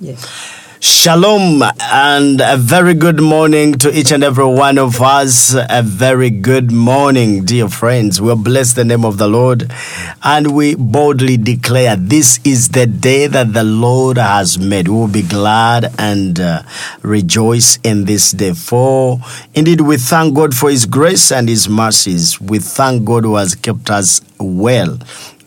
Yes. Shalom and a very good morning to each and every one of us. A very good morning, dear friends. We'll bless the name of the Lord and we boldly declare this is the day that the Lord has made. We will be glad and uh, rejoice in this day. For indeed, we thank God for His grace and His mercies. We thank God who has kept us well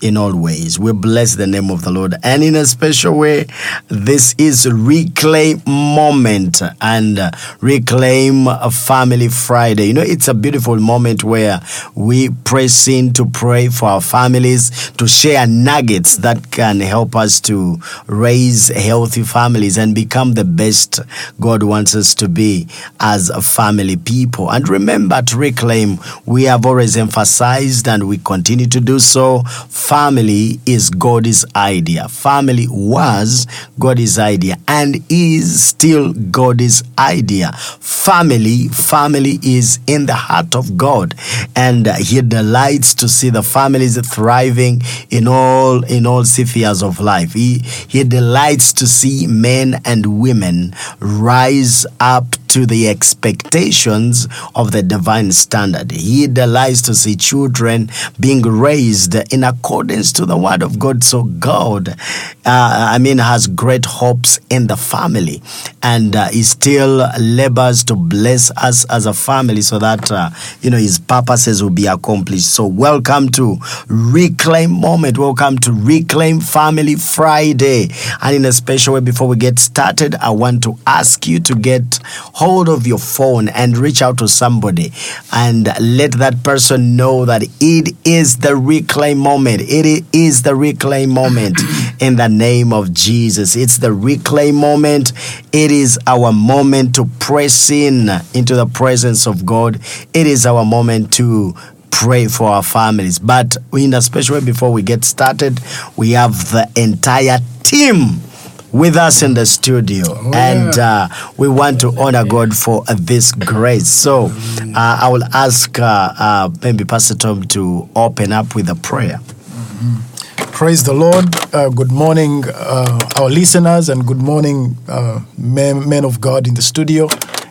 in all ways. We bless the name of the Lord. And in a special way, this is Reclaim Moment and Reclaim Family Friday. You know, it's a beautiful moment where we press in to pray for our families, to share nuggets that can help us to raise healthy families and become the best God wants us to be as a family people. And remember to reclaim, we have always emphasized and we continue to do so family is God's idea. Family was God's idea and is still God's idea. Family, family is in the heart of God, and He delights to see the families thriving in all in all spheres of life. He He delights to see men and women rise up to the expectations of the divine standard. He delights to see children being raised in accordance to the word of God. So God, uh, I mean, has great hopes in the family, and uh, He still labors to bless us as a family, so that uh, you know His purposes will be accomplished. So welcome to Reclaim Moment. Welcome to Reclaim Family Friday, and in a special way, before we get started, I want to ask you to get hold of your phone and reach out to somebody and let that person know that it is the reclaim moment. It is the reclaim moment in the name of Jesus. It's the reclaim moment. It is our moment to press in into the presence of God. It is our moment to pray for our families. But in a special way, before we get started, we have the entire team with us in the studio, Oh, and uh, we want to honor God for uh, this grace. So uh, I will ask uh, uh, maybe Pastor Tom to open up with a prayer. Praise the Lord. Uh, good morning, uh, our listeners, and good morning, uh, men, men of God in the studio.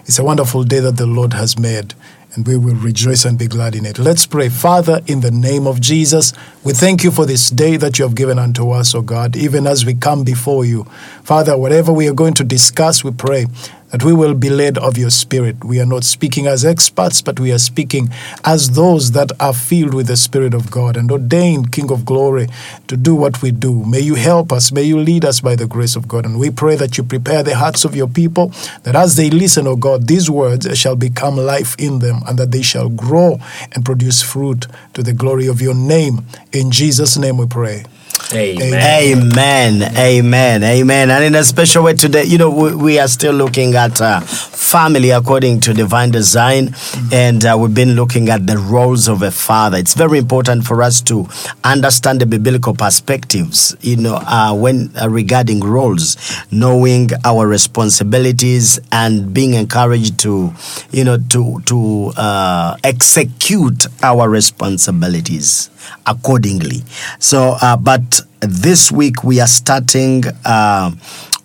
It's a wonderful day that the Lord has made, and we will rejoice and be glad in it. Let's pray. Father, in the name of Jesus, we thank you for this day that you have given unto us, O God, even as we come before you. Father, whatever we are going to discuss, we pray that we will be led of your spirit. We are not speaking as experts, but we are speaking as those that are filled with the Spirit of God and ordained, King of glory, to do what we do. May you help us. May you lead us by the grace of God. And we pray that you prepare the hearts of your people, that as they listen, O God, these words shall become life in them, and that they shall grow and produce fruit to the glory of your name. In Jesus' name we pray. Amen. Amen, amen, amen. And in a special way today, you know, we, we are still looking at uh, family according to divine design, and uh, we've been looking at the roles of a father. It's very important for us to understand the biblical perspectives, you know, uh, when uh, regarding roles, knowing our responsibilities and being encouraged to, you know, to to uh, execute our responsibilities accordingly. So, uh, but this week we are starting uh,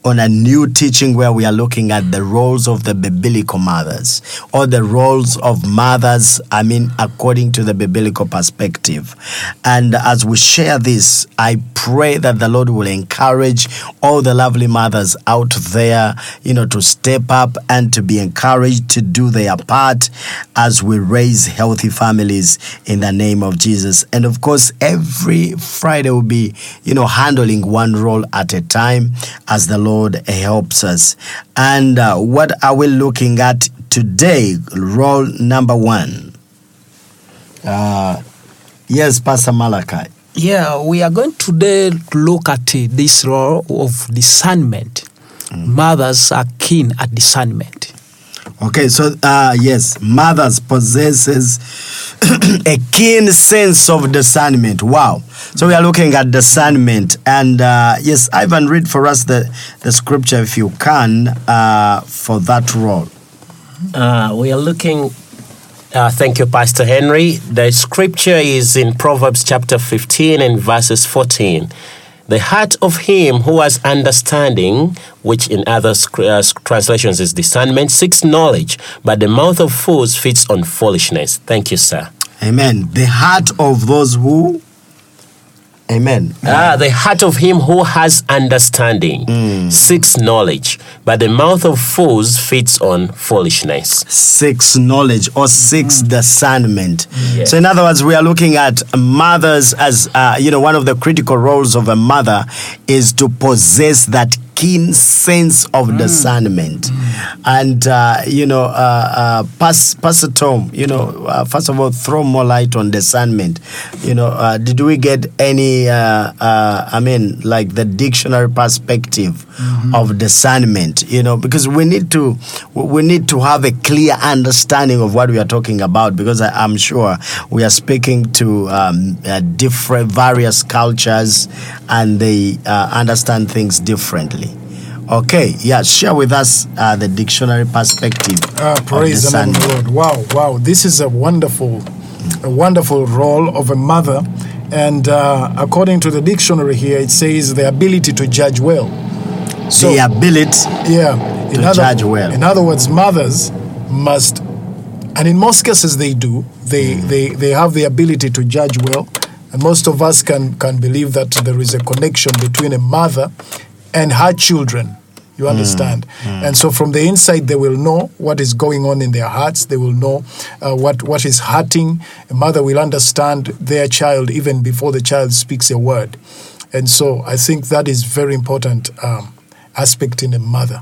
on a new teaching where we are looking at the roles of the biblical mothers or the roles of mothers, I mean, according to the biblical perspective. And as we share this, I pray that the Lord will encourage all the lovely mothers out there, you know, to step up and to be encouraged to do their part as we raise healthy families in the name of Jesus. And of course, every Friday will be, you know, handling one role at a time as the Lord helps us. And uh, what are we looking at today? Role number one. Uh, yes, Pastor Malachi. Yeah, we are going today to look at uh, this role of discernment. Mothers are keen at discernment. Okay, so uh, yes, mothers possesses a keen sense of discernment. Wow. So we are looking at discernment, and uh, yes, Ivan, read for us the the scripture if you can uh, for that role. Uh, we are looking. Uh, thank you, Pastor Henry. The scripture is in Proverbs chapter 15 and verses 14. The heart of him who has understanding, which in other uh, translations is discernment, seeks knowledge, but the mouth of fools feeds on foolishness. Thank you, sir. Amen. The heart of those who. Amen. Ah, the heart of him who has understanding seeks knowledge, but the mouth of fools feeds on foolishness. Seeks knowledge or seeks discernment. Yeah. So, in other words, we are looking at mothers as, uh, you know, one of the critical roles of a mother is to possess that keen sense of discernment. And, uh, you know, uh, uh, Pas- Pastor Tom, you know, uh, first of all, throw more light on discernment. You know, uh, did we get any, uh, uh, I mean, like the dictionary perspective of discernment? You know, because we need to, we need to have a clear understanding of what we are talking about. Because I, I'm sure we are speaking to um, uh, different, various cultures, and they uh, understand things differently. Okay, yeah, share with us uh, the dictionary perspective. Of praise the the. Lord. Wow, wow. This is a wonderful, a wonderful role of a mother. And uh, according to the dictionary here, it says the ability to judge well. So, the ability yeah, in to other, judge well. In other words, mothers must, and in most cases they do, they, Mm. they, they have the ability to judge well. And most of us can, can believe that there is a connection between a mother and her children. Mm. You understand? And so from the inside, they will know what is going on in their hearts. They will know uh, what, what is hurting. A mother will understand their child even before the child speaks a word. And so I think that is very important um, aspect in a mother.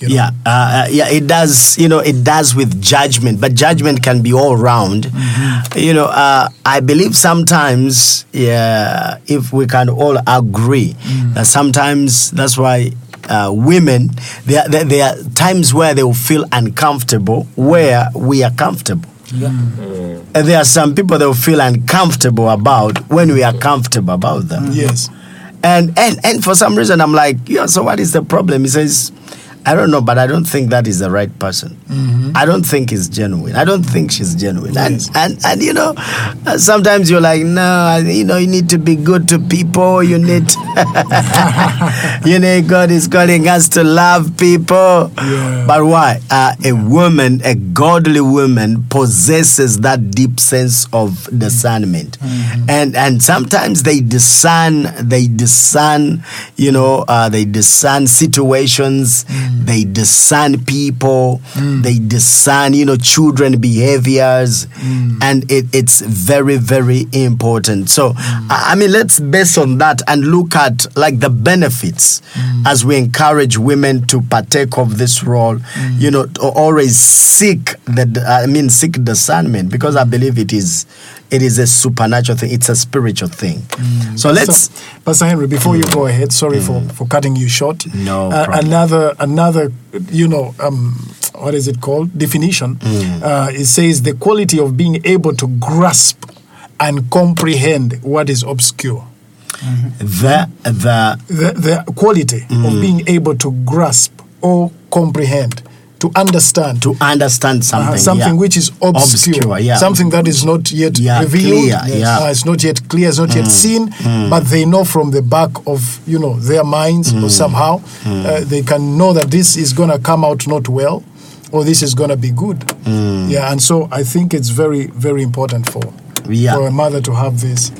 You know. Yeah, uh, uh, yeah, it does. You know, it does with judgment, but judgment can be all round. Mm-hmm. You know, uh, I believe sometimes, yeah, if we can all agree Mm. that sometimes that's why. Uh, women, there, there, there are times where they will feel uncomfortable where we are comfortable. And there are some people that will feel uncomfortable about when we are comfortable about them. Yes. And and and for some reason I'm like, yeah, so what is the problem? He says, I don't know, but I don't think that is the right person. I don't think he's genuine. I don't think she's genuine. Yes. And, and and you know, uh, sometimes you're like, no, you know, you need to be good to people. You need, you know, God is calling us to love people. Yeah. But why? Uh, a woman, a godly woman, possesses that deep sense of discernment, and and sometimes they discern, they discern, you know, uh, they discern situations, they discern people, they discern, you know, children behaviors, and it, it's very very important. So, I I mean, let's base on that and look at like the benefits as we encourage women to partake of this role. You know, to always seek the, I mean, seek discernment because I believe it is, it is a supernatural thing. It's a spiritual thing. So let's. So, Pastor Henry, before you go ahead, sorry for, for cutting you short. Mm. No Uh, problem. another another you know um, what is it called definition? Mm. Uh, it says the quality of being able to grasp and comprehend what is obscure. the the The, the quality Mm. of being able to grasp or comprehend, to understand, to understand something, uh, something yeah. which is obscure, Obscure, yeah. something that is not yet Yeah, revealed, clear, yeah. Mm. uh, it's not yet clear, it's not yet seen, but they know from the back of you know their minds Mm. or somehow uh, they can know that this is gonna come out not well, or this is gonna be good. Mm. Yeah, and so I think it's very very important for Yeah. for a mother to have this.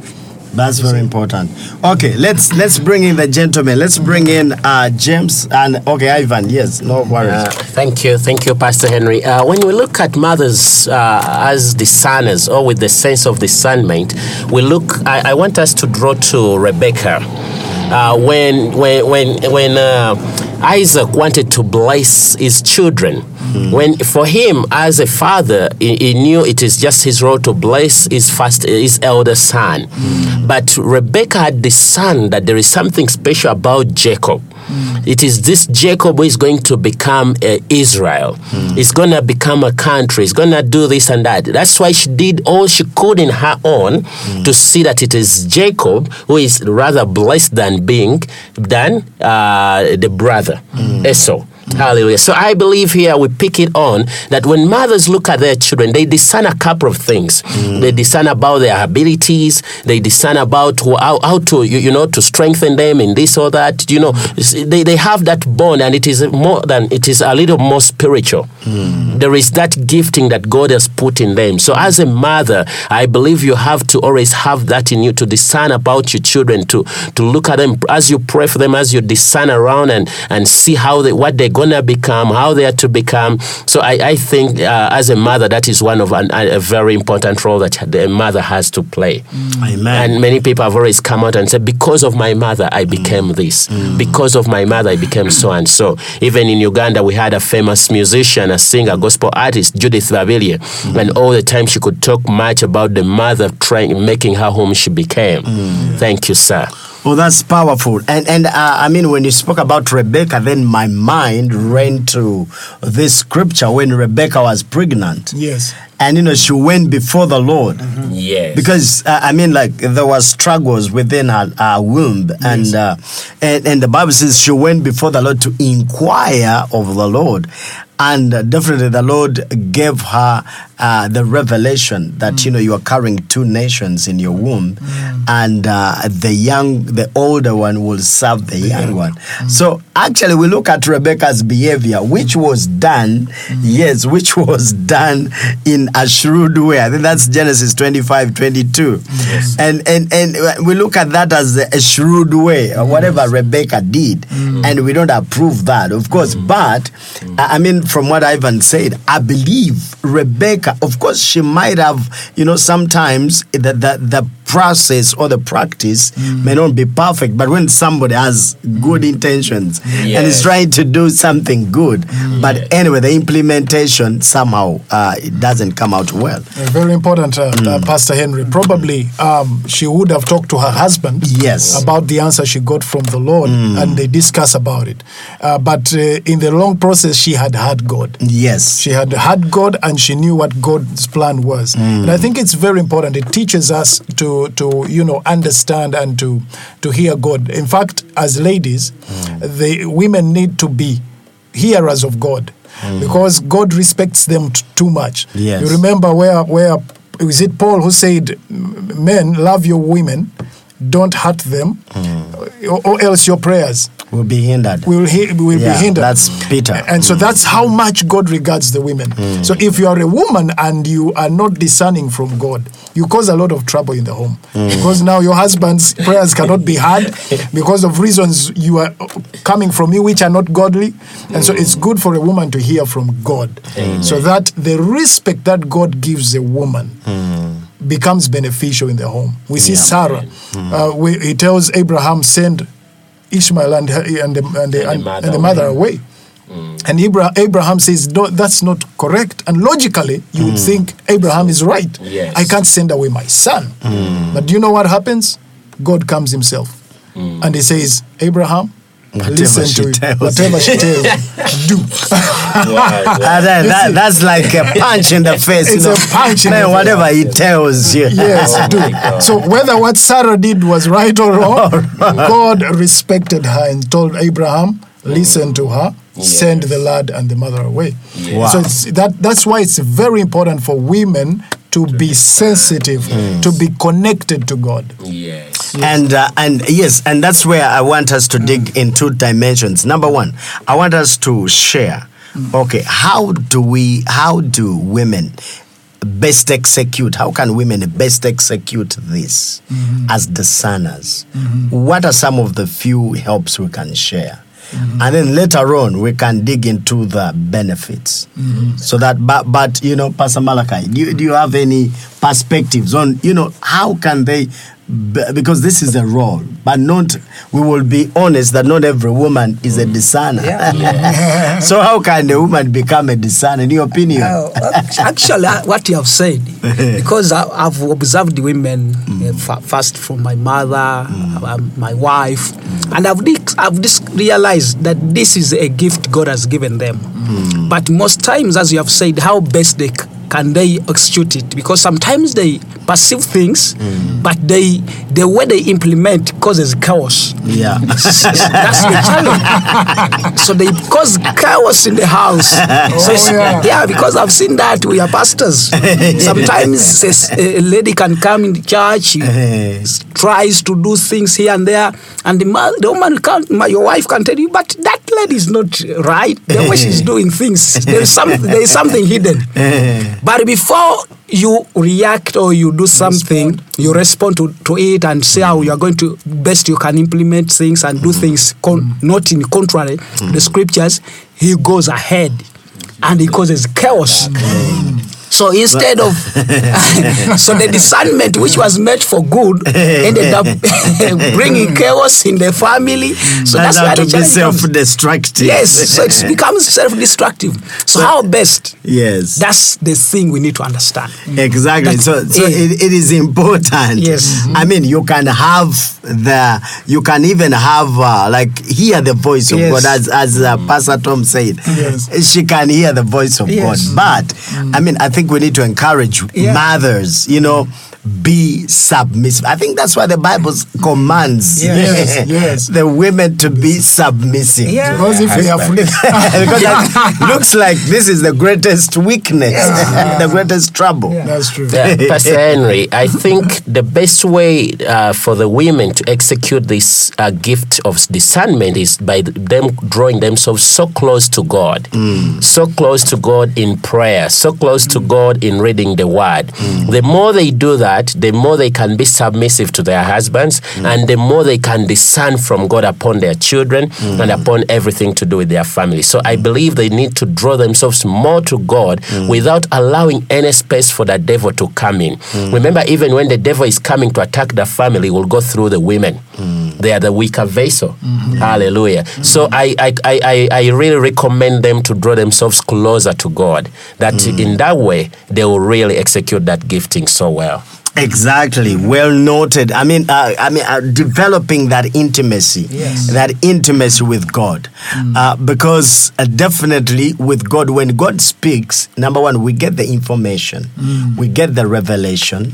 That's very important. Okay, let's let's bring in the gentleman. Let's bring in uh, James and okay, Ivan. Yes, no worries. Uh, thank you, thank you, Pastor Henry. Uh, when we look at mothers uh, as discerners or with the sense of discernment, we look. I, I want us to draw to Rebecca. Uh, when when when when uh, Isaac wanted to bless his children, Mm. when for him as a father, he, he knew it is just his role to bless his first his elder son. Mm. But Rebecca had discerned that there is something special about Jacob. Mm. It is this Jacob who is going to become uh, Israel. He's going to become a country. He's going to do this and that. That's why she did all she could in her own to see that it is Jacob who is rather blessed than being than uh, the brother Esau. Hallelujah. So I believe here we pick it on that when mothers look at their children, they discern a couple of things. Mm. They discern about their abilities. They discern about how, how to you, you know to strengthen them in this or that. You know, they, they have that bond, and it is more than it is a little more spiritual. Mm. There is that gifting that God has put in them. So as a mother, I believe you have to always have that in you to discern about your children, to to look at them as you pray for them, as you discern around and and see how they what they're gonna become, how they are to become. So I, I think uh, as a mother, that is one of an, a, very important role that the mother has to play. Mm. Amen. And many people have always come out and said, because of my mother, I became mm. this. Mm. Because of my mother, I became so and so. Even in Uganda, we had a famous musician, a singer, gospel artist, Judith Babirye. And all the time she could talk much about the mother trying, making her whom she became. Thank you, sir. Oh, that's powerful. And and uh, I mean, when you spoke about Rebecca, then my mind ran to this scripture when Rebecca was pregnant. Yes. And you know, she went before the Lord. Yes. Because uh, I mean, like there was struggles within her, her womb, and, uh, and and the Bible says she went before the Lord to inquire of the Lord, and definitely the Lord gave her uh, the revelation that you know you are carrying two nations in your womb, and uh, the young, the older one will serve the young one. So actually, we look at Rebecca's behavior, which was done, yes, which was done in a shrewd way. I think that's Genesis 25, 22. And, and, and we look at that as a shrewd way, or whatever Rebecca did, mm. and we don't approve that, of course. Mm. But, I I mean, from what Ivan said, I believe Rebecca, of course, she might have, you know, sometimes the, the, the process or the practice may not be perfect, but when somebody has good intentions and is trying to do something good, but anyway, the implementation somehow uh, it doesn't come out well. Very important, uh, uh, Pastor Henry. Probably um, she would have talked to her husband Yes. about the answer she got from the Lord and they discuss about it. Uh, but uh, in the long process, she had had God. Yes. She had had God and she knew what God's plan was. And I think it's very important. It teaches us to, to you know, understand and to, to hear God. In fact, as ladies, the women need to be hearers of God because God respects them t- too much. Yes. You remember where, where is it Paul who said, Men, love your women, don't hurt them, or, or else your prayers Will be hindered. We will, he, will Yeah, be hindered. that's Peter. And so mm. that's how much God regards the women. Mm. So if you are a woman and you are not discerning from God, you cause a lot of trouble in the home. Mm. Because now your husband's prayers cannot be heard because of reasons you are coming from you which are not godly. And so it's good for a woman to hear from God. So that the respect that God gives a woman becomes beneficial in the home. We see Sarah. Uh, we, he tells Abraham, send Ishmael and, her, and, the, and, the, and, mother and the mother away. Mm. And Abra- Abraham says, no, that's not correct. And logically, you would mm. think Abraham is right. Yes. I can't send away my son. Mm. But do you know what happens? God comes himself. And he says, Abraham, Whatever listen she to it. tells Whatever she tells you, do. Uh, that, that, that's like a punch in the face. It's you know. a punch in Man, the face. whatever he tells you. Yes, Oh do. So whether what Sarah did was right or wrong, God respected her and told Abraham, listen to her, send the lad and the mother away. Wow. So it's, that that's why it's very important for women to be sensitive, to be connected to God. Yes. And uh, and yes, and that's where I want us to dig in two dimensions. Number one, I want us to share. Okay, how do we? How do women best execute? How can women best execute this as discerners? What are some of the few helps we can share? Mm-hmm. And then later on, we can dig into the benefits. Mm-hmm. So that, but, but you know, Pastor Malachi, do you, do you have any perspectives on, you know, how can they, because this is a role, but not, we will be honest that not every woman is a discerner. so how can a woman become a discerner, in your opinion? Uh, actually, uh, what you have said, because I, I've observed women uh, fa- first from my mother, uh, my wife, and I've, I've dis- realized that this is a gift God has given them. But most times, as you have said, how best they can they execute it? Because sometimes they perceive things, but they the way they implement causes chaos. Yeah. That's the challenge. so they cause chaos in the house. Oh, so yeah. yeah. because I've seen that. We are pastors. Sometimes a, a lady can come in the church, tries to do things here and there, and the, ma- the woman can, my, your wife can tell you, but that lady is not right. The way she's doing things, there is something, there is something hidden. but before you react or you do something, you respond to, to it and say how you are going to best you can implement things and do things con- not in contrary. To the scriptures. He goes ahead and he causes chaos. So instead of so the discernment which was meant for good ended up bringing chaos in the family. So Turns that's why to the be challenge self-destructive. Yes, so it becomes self-destructive. So how best? yes. That's the thing we need to understand. Exactly. That- so so eh. it, it is important. Yes. I mean, you can have the, you can even have, uh, like, hear the voice of Yes. God, as, as uh, Pastor Tom said. Yes. She can hear the voice of Yes. God. But, I mean, I think we need to encourage Yeah. mothers, you know, be submissive. I think that's why the Bible commands Yes, yes. the women to be submissive. Yeah. Because if you are fully, because that looks like this is the greatest weakness, the greatest trouble. that's true. Yeah, Pastor Henry, I think the best way uh, for the women to execute this uh, gift of discernment is by them drawing themselves so close to God, so close to God in prayer, so close to God in reading the Word. The more they do that, the more they can be submissive to their husbands, mm. and the more they can discern from God upon their children mm. and upon everything to do with their family. So I believe they need to draw themselves more to God mm. without allowing any space for the devil to come in. Remember, even when the devil is coming to attack the family, will go through the women. They are the weaker vessel. Mm-hmm. Hallelujah. Mm-hmm. So I, I, I, I I really recommend them to draw themselves closer to God. That in that way, they will really execute that gifting so well. Exactly, well noted. I mean, uh, I mean, uh, developing that intimacy, yes. that intimacy with God, uh, because uh, definitely with God, when God speaks, number one, we get the information, we get the revelation,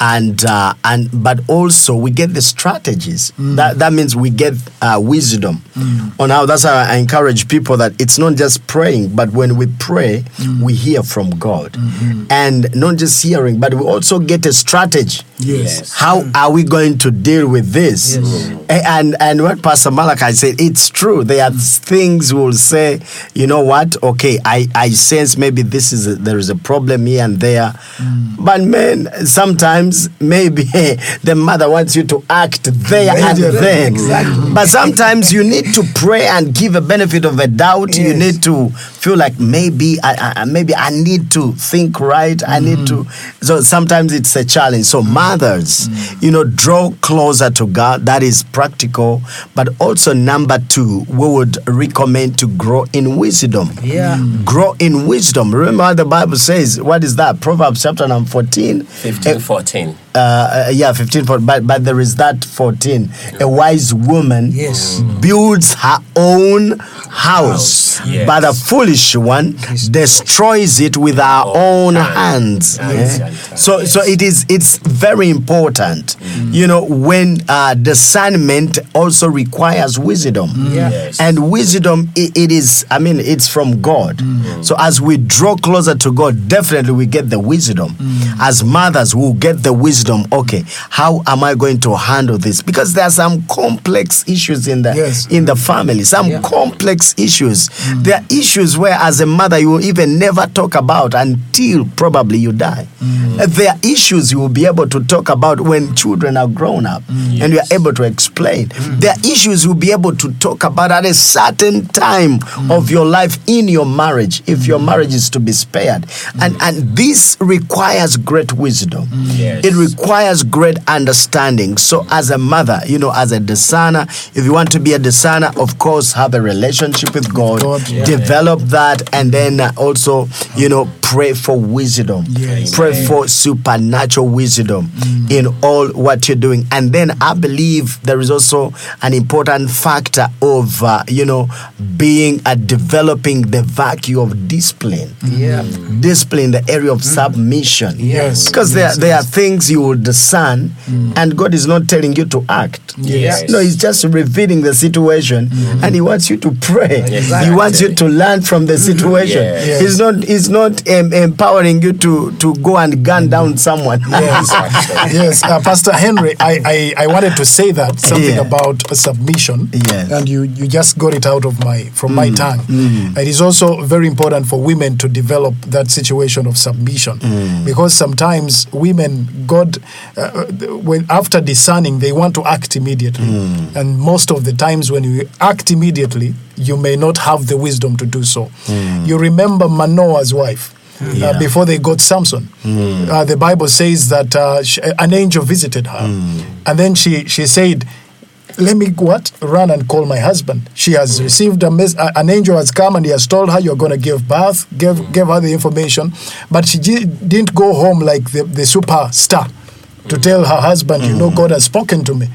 and uh, and but also we get the strategies. That that means we get uh, wisdom on how. That's how I encourage people that it's not just praying, but when we pray, we hear from God, and not just hearing, but we also get a strategy. Yes. How hmm. are we going to deal with this? A- And and what Pastor Malachi said, it's true. There are things we'll say, you know what? Okay, I, I sense maybe this is a, there is a problem here and there. Hmm. But man, sometimes maybe the mother wants you to act there and Immediately. then. Exactly. But sometimes you need to pray and give a benefit of a doubt. You need to feel like maybe I, I maybe I need to think right. I need to. So sometimes it's a challenge. So mothers, you know, draw closer to God. That is practical. But also number two, we would recommend to grow in wisdom. Yeah. Grow in wisdom. Remember what the Bible says. What is that? Proverbs chapter number fourteen. 15, 14. Uh, uh, yeah, 15, for- but, but there is that 14. A wise woman Yes. builds her own house, House, yes. but a foolish one destroys it with our own hands. Hands and time. So, so it is. It's very important. Mm. You know, when uh, discernment also requires wisdom, Yeah. Yes. and wisdom i- it is. I mean, it's from God. Mm. So as we draw closer to God, definitely we get the wisdom. Mm. As mothers, we'll get the wisdom. Okay, how am I going to handle this? Because there are some complex issues in the Yes. in the family. Some Yeah. complex issues. Mm. There are issues where, as a mother, you will even never talk about until probably you die. Uh, There are issues you will be able to talk about when children are grown up, mm, and you are able to explain. There are issues you'll be able to talk about at a certain time of your life in your marriage, if your marriage is to be spared. And and this requires great wisdom. Yes. It requires great understanding. So, as a mother, you know, as a discerner, if you want to be a discerner, of course, have a relationship with God, God, yeah. develop that, and then also, you know, pray for wisdom. Yes. Pray for supernatural wisdom mm. in all what you're doing. And then I believe there is also an important factor of, uh, you know, being uh, developing the vacuum of discipline. Mm. Yeah. Mm. Discipline, the area of submission. Yes. Because there, there are things you will discern, and God is not telling you to act. Yes. No, He's just revealing the situation, and He wants you to pray. He wants you to learn from the situation. Yes. He's not. He's not uh, empowering you to to go and gun down someone. Yes, yes. Uh, Pastor Henry, I, I, I wanted to say that something Yeah. about uh, submission, Yes. and you, you just got it out of my from my tongue. It is also very important for women to develop that situation of submission, because sometimes women, God, uh, when after discerning, they want to act immediately, and most of the times when you act immediately, you may not have the wisdom to do so. You remember Manoah's wife Yeah. uh, before they got Samson. Uh, the Bible says that uh, sh an angel visited her, and then she she said. Let me what run and call my husband. She has received a mes- uh, an angel has come and he has told her you're going to give birth. Give give her the information, but she didn't go home like the the superstar to tell her husband, you know, God has spoken to me.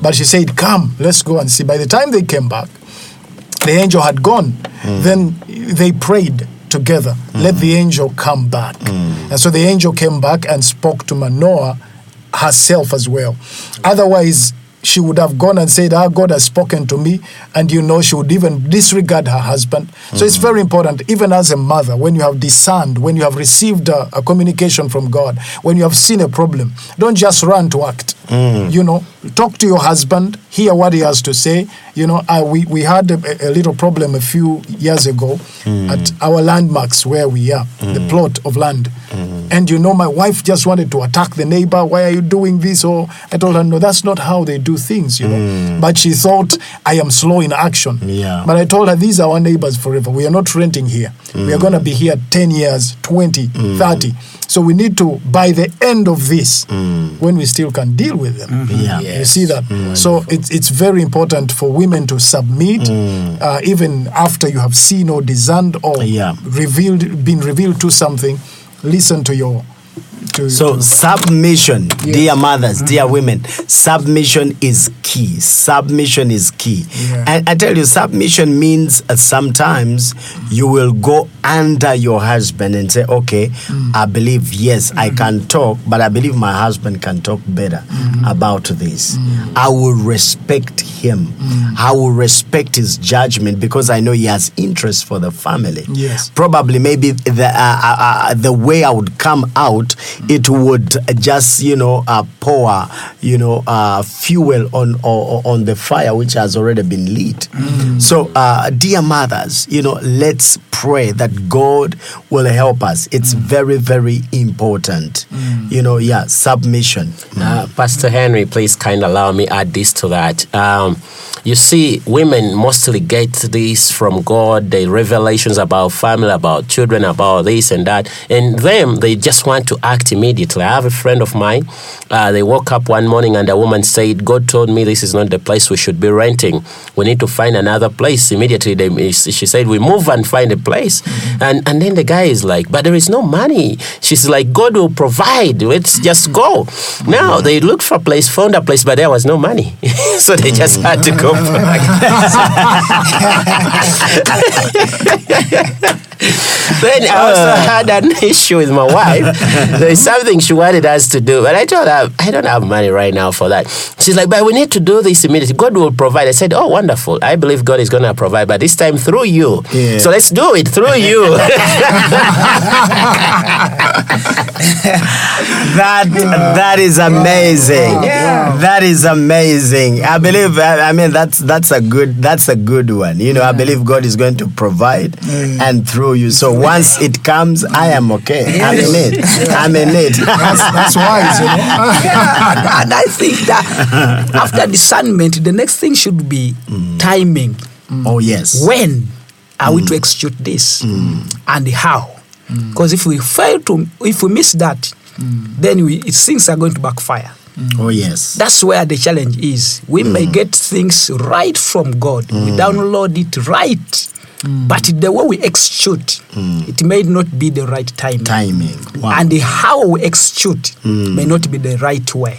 But she said, "Come, let's go and see." By the time they came back, the angel had gone. Mm. Then they prayed together, mm. let the angel come back. Mm. And so the angel came back and spoke to Manoah herself as well. Otherwise, she would have gone and said, Ah, God has spoken to me. And you know, she would even disregard her husband. So it's very important, even as a mother, when you have discerned, when you have received a, a communication from God, when you have seen a problem, don't just run to act. You know, talk to your husband, hear what he has to say. You know, uh, we, we had a, a little problem a few years ago hmm. at our landmarks where we are, hmm. the plot of land. Hmm. And you know, my wife just wanted to attack the neighbor. Why are you doing this? Or I told her, no, that's not how they do things, you know. But she thought I am slow in action. Yeah. But I told her, these are our neighbors forever. We are not renting here. We are going to be here 10 years, 20, 30. So we need to, by the end of this, when we still can deal with them. Mm-hmm. Yeah. You see that? So it's, it's very important for women to submit, uh, even after you have seen or discerned or Yeah. revealed, been revealed to something. Listen to your. To, So submission, dear mothers, dear women, submission is key. Submission is key. Yeah. And I tell you, submission means uh, sometimes you will go under your husband and say, okay, I believe, yes, I can talk, but I believe my husband can talk better about this. I will respect him. I will respect his judgment because I know he has interest for the family Yes. probably maybe the uh, uh, uh, the way I would come out, it would just you know uh, pour you know uh, fuel on, on on the fire which has already been lit. So, uh, dear mothers, you know, let's pray that God will help us. It's very very important. You know, yeah, submission. Uh, Pastor Henry, please kind of allow me add this to that. Um, you see, women mostly get this from God, the revelations about family, about children, about this and that. And them, they just want to act immediately. I have a friend of mine, uh, they woke up one morning and a woman said, God told me this is not the place we should be renting. We need to find another place. Immediately, they, she said, We move and find a place. Mm-hmm. And, and then the guy is like, But there is no money. She's like, God will provide. Let's just go. Now, mm-hmm. they looked for a place, found a place, but there was no money. so they just had to go mm-hmm. back. then I also ah. had an issue with my wife. There's something she wanted us to do, but I told her I don't have money right now for that. She's like, but we need to do this immediately. God will provide. I said, oh, wonderful. I believe God is going to provide, but this time through you. Yeah. So let's do it through you. that that is amazing. That is amazing. I believe. I I mean, that's that's a good that's a good one. You know, I believe God is going to provide mm. and through you. So once it comes, I am okay. I'm in it. I'm in it. that's, that's wise, you know. yeah, and I think that after discernment, the next thing should be mm. timing. Mm. oh yes. When are we to mm. execute this and how? Because if we fail to, if we miss that, then we, things are going to backfire. Oh yes. That's where the challenge is. We may get things right from God. We download it right. Mm. but the way we execute, mm. it may not be the right time. Timing. Wow. And how we execute mm. may not be the right way.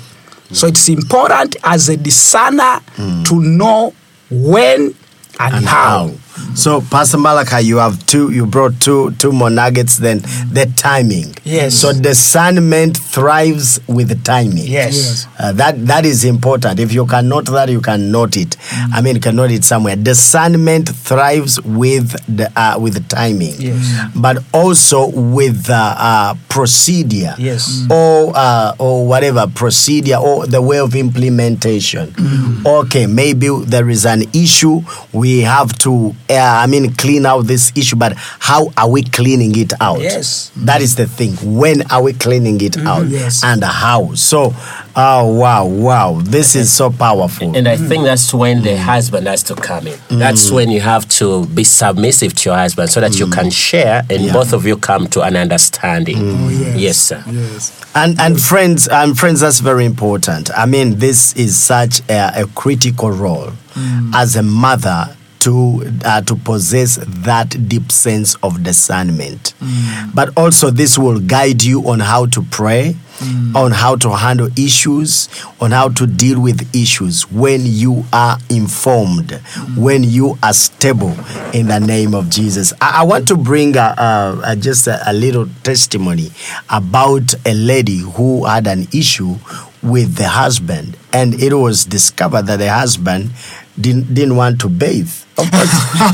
So it's important as a discerner to know when and, and how. how. So, Pastor Malachi, you have two. You brought two two more nuggets. Then the timing. Yes. So discernment thrives with timing. Yes. Yes. Uh, that that is important. If you can note that, you can note it. I mean, you can note it somewhere. Discernment thrives with the uh, with the timing. Yes. But also with uh, uh, procedure. Yes. Or uh, or whatever procedure or the way of implementation. Okay, maybe there is an issue. We have to. Uh, I mean, clean out this issue. But how are we cleaning it out? Yes. That is the thing. When are we cleaning it mm-hmm. out? yes. And how? So, oh wow, wow, this is so powerful. And I think mm-hmm. that's when the mm. husband has to come in. That's mm. when you have to be submissive to your husband so that you mm. can share and Yeah. both of you come to an understanding. Oh, yes. yes. sir. Yes. And and friends, and friends, that's very important. I mean, this is such a, a critical role as a mother to uh, to possess that deep sense of discernment. Mm. But also, this will guide you on how to pray, mm. on how to handle issues, on how to deal with issues when you are informed, mm. when you are stable in the name of Jesus. I, I want to bring a, a, a- just a, a little testimony about a lady who had an issue with the husband, and it was discovered that the husband didn't, didn't want to bathe. Of course,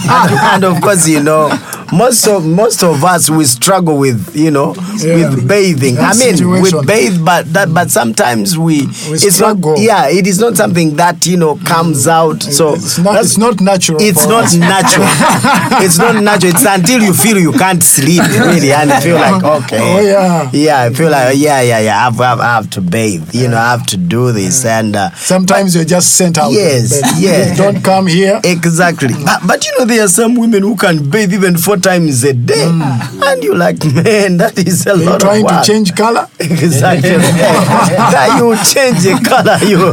and, and of course, you know, most of most of us we struggle with you know Yeah. with bathing. That I mean, situation. we bathe, but that but sometimes we, it's struggle. not yeah, it is not something that you know comes out. So it's not, that's- it's not natural. it's not us. natural. it's not natural. It's until you feel you can't sleep really, and you feel like okay, Oh, yeah. yeah. I feel like yeah, yeah, yeah. I have, I have, to bathe. You know, I have to do this, and uh, Sometimes you're just sent out. Yes, But yes. Don't come here. exactly. But, but you know, there are some women who can bathe even four times a day, hmm. and you're like, man, that is a You're lot trying to change color. Exactly. that you change the color. You,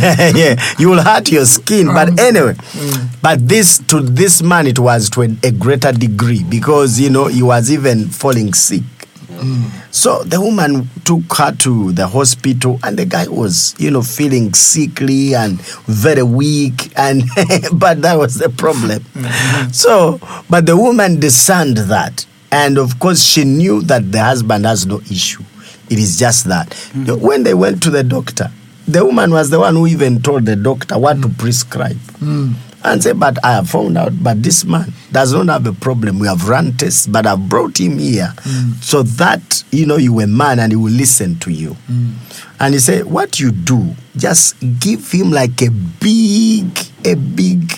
yeah, yeah, you will hurt your skin. But hmm. anyway, hmm. but this to this man it was to a, a greater degree because you know he was even falling sick. So the woman took her to the hospital, and the guy was, you know, feeling sickly and very weak, and but that was the problem. So, but the woman discerned that, and of course, she knew that the husband has no issue. It is just that when they went to the doctor, the woman was the one who even told the doctor what to prescribe. And said, but I have found out, but this man does not have a problem. We have run tests, but I've brought him here so that, you know, you were man and he will listen to you. And he said, what you do, just give him like a big, a big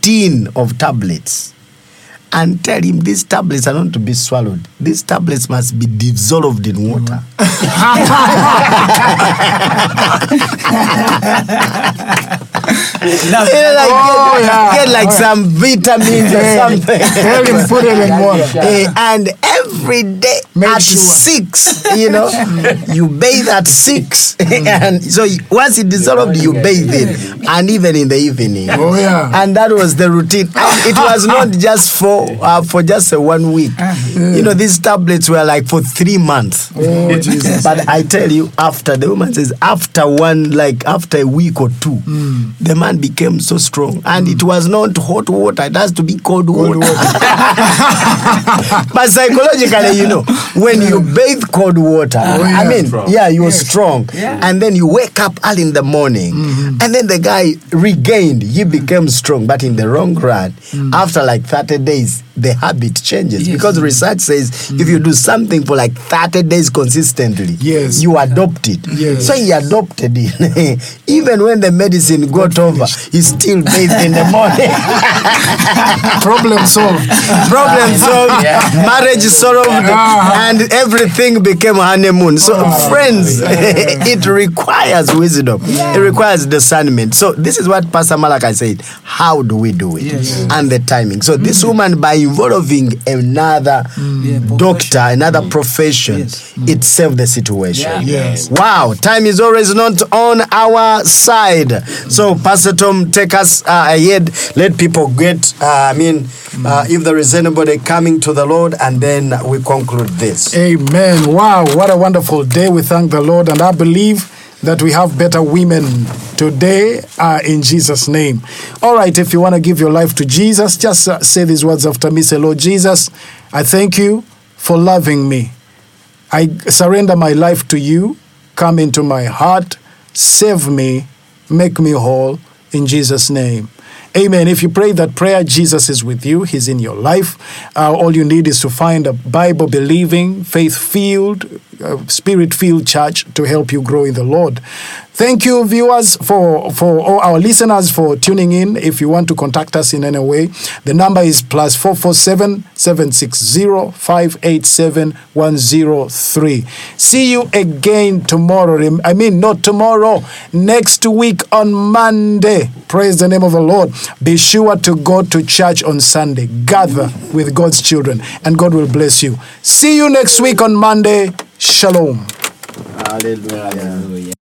tin of tablets and tell him these tablets are not to be swallowed. These tablets must be dissolved in water. You know, like Oh, get, yeah. get like some vitamins or something. Tell him put it in water. And every day Make at sure. six, you know, you bathe at six, and so you- once it dissolved, you bathe in, and even in the evening. Oh, yeah. and that was the routine. And it was not just for uh, for just a one week. You know, these tablets were like for three months. Oh, Jesus. But I tell you, after the woman says, after one, like after a week or two, Hmm. the man became so strong. And it was not hot water, it has to be cold, water. but psychologically, you know, when you bathe cold water, I Oh, yeah. mean, Strong. yeah, you're strong. And then you wake up early in the morning. Mm-hmm. And then the guy regained, he became strong. But in the wrong run, Mm. after like 30 days, the habit changes. Because research says if you do something for like 30 days consistently, Mm. Yes. you adopt it. Yes. So he adopted it. Even when the medicine got over, he still bathed in the morning. Problem solved. Problem solved, marriage solved, Uh-huh. and everything became honeymoon. So, friends, it requires wisdom. It requires discernment. So, this is what Pastor Malachi said. How do we do it? And the timing. So, this woman, by involving another Yeah, doctor, another profession, Yes. it saved the situation. Yeah. Yes. Wow, time is always not on our side. So, Pastor Tom, take us uh, ahead. Let people get, uh, I mean, uh, if there is anybody coming to the Lord, and then we conclude this. Amen. Wow, what a wonderful day. We thank the Lord, and I believe that we have better women today uh, in Jesus' name. All right, if you want to give your life to Jesus, just uh, say these words after me. Say, Lord Jesus, I thank you for loving me. I surrender my life to you. Come into my heart, save me, make me whole in Jesus' name. Amen. If you pray that prayer, Jesus is with you. He's in your life. Uh, all you need is to find a Bible believing, faith filled, uh, spirit filled church to help you grow in the Lord. Thank you, viewers, for, for all our listeners for tuning in. If you want to contact us in any way, the number is plus 447 760 See you again tomorrow. I mean, not tomorrow, next week on Monday. Praise the name of the Lord. Be sure to go to church on Sunday. Gather with God's children, and God will bless you. See you next week on Monday. Shalom. Hallelujah.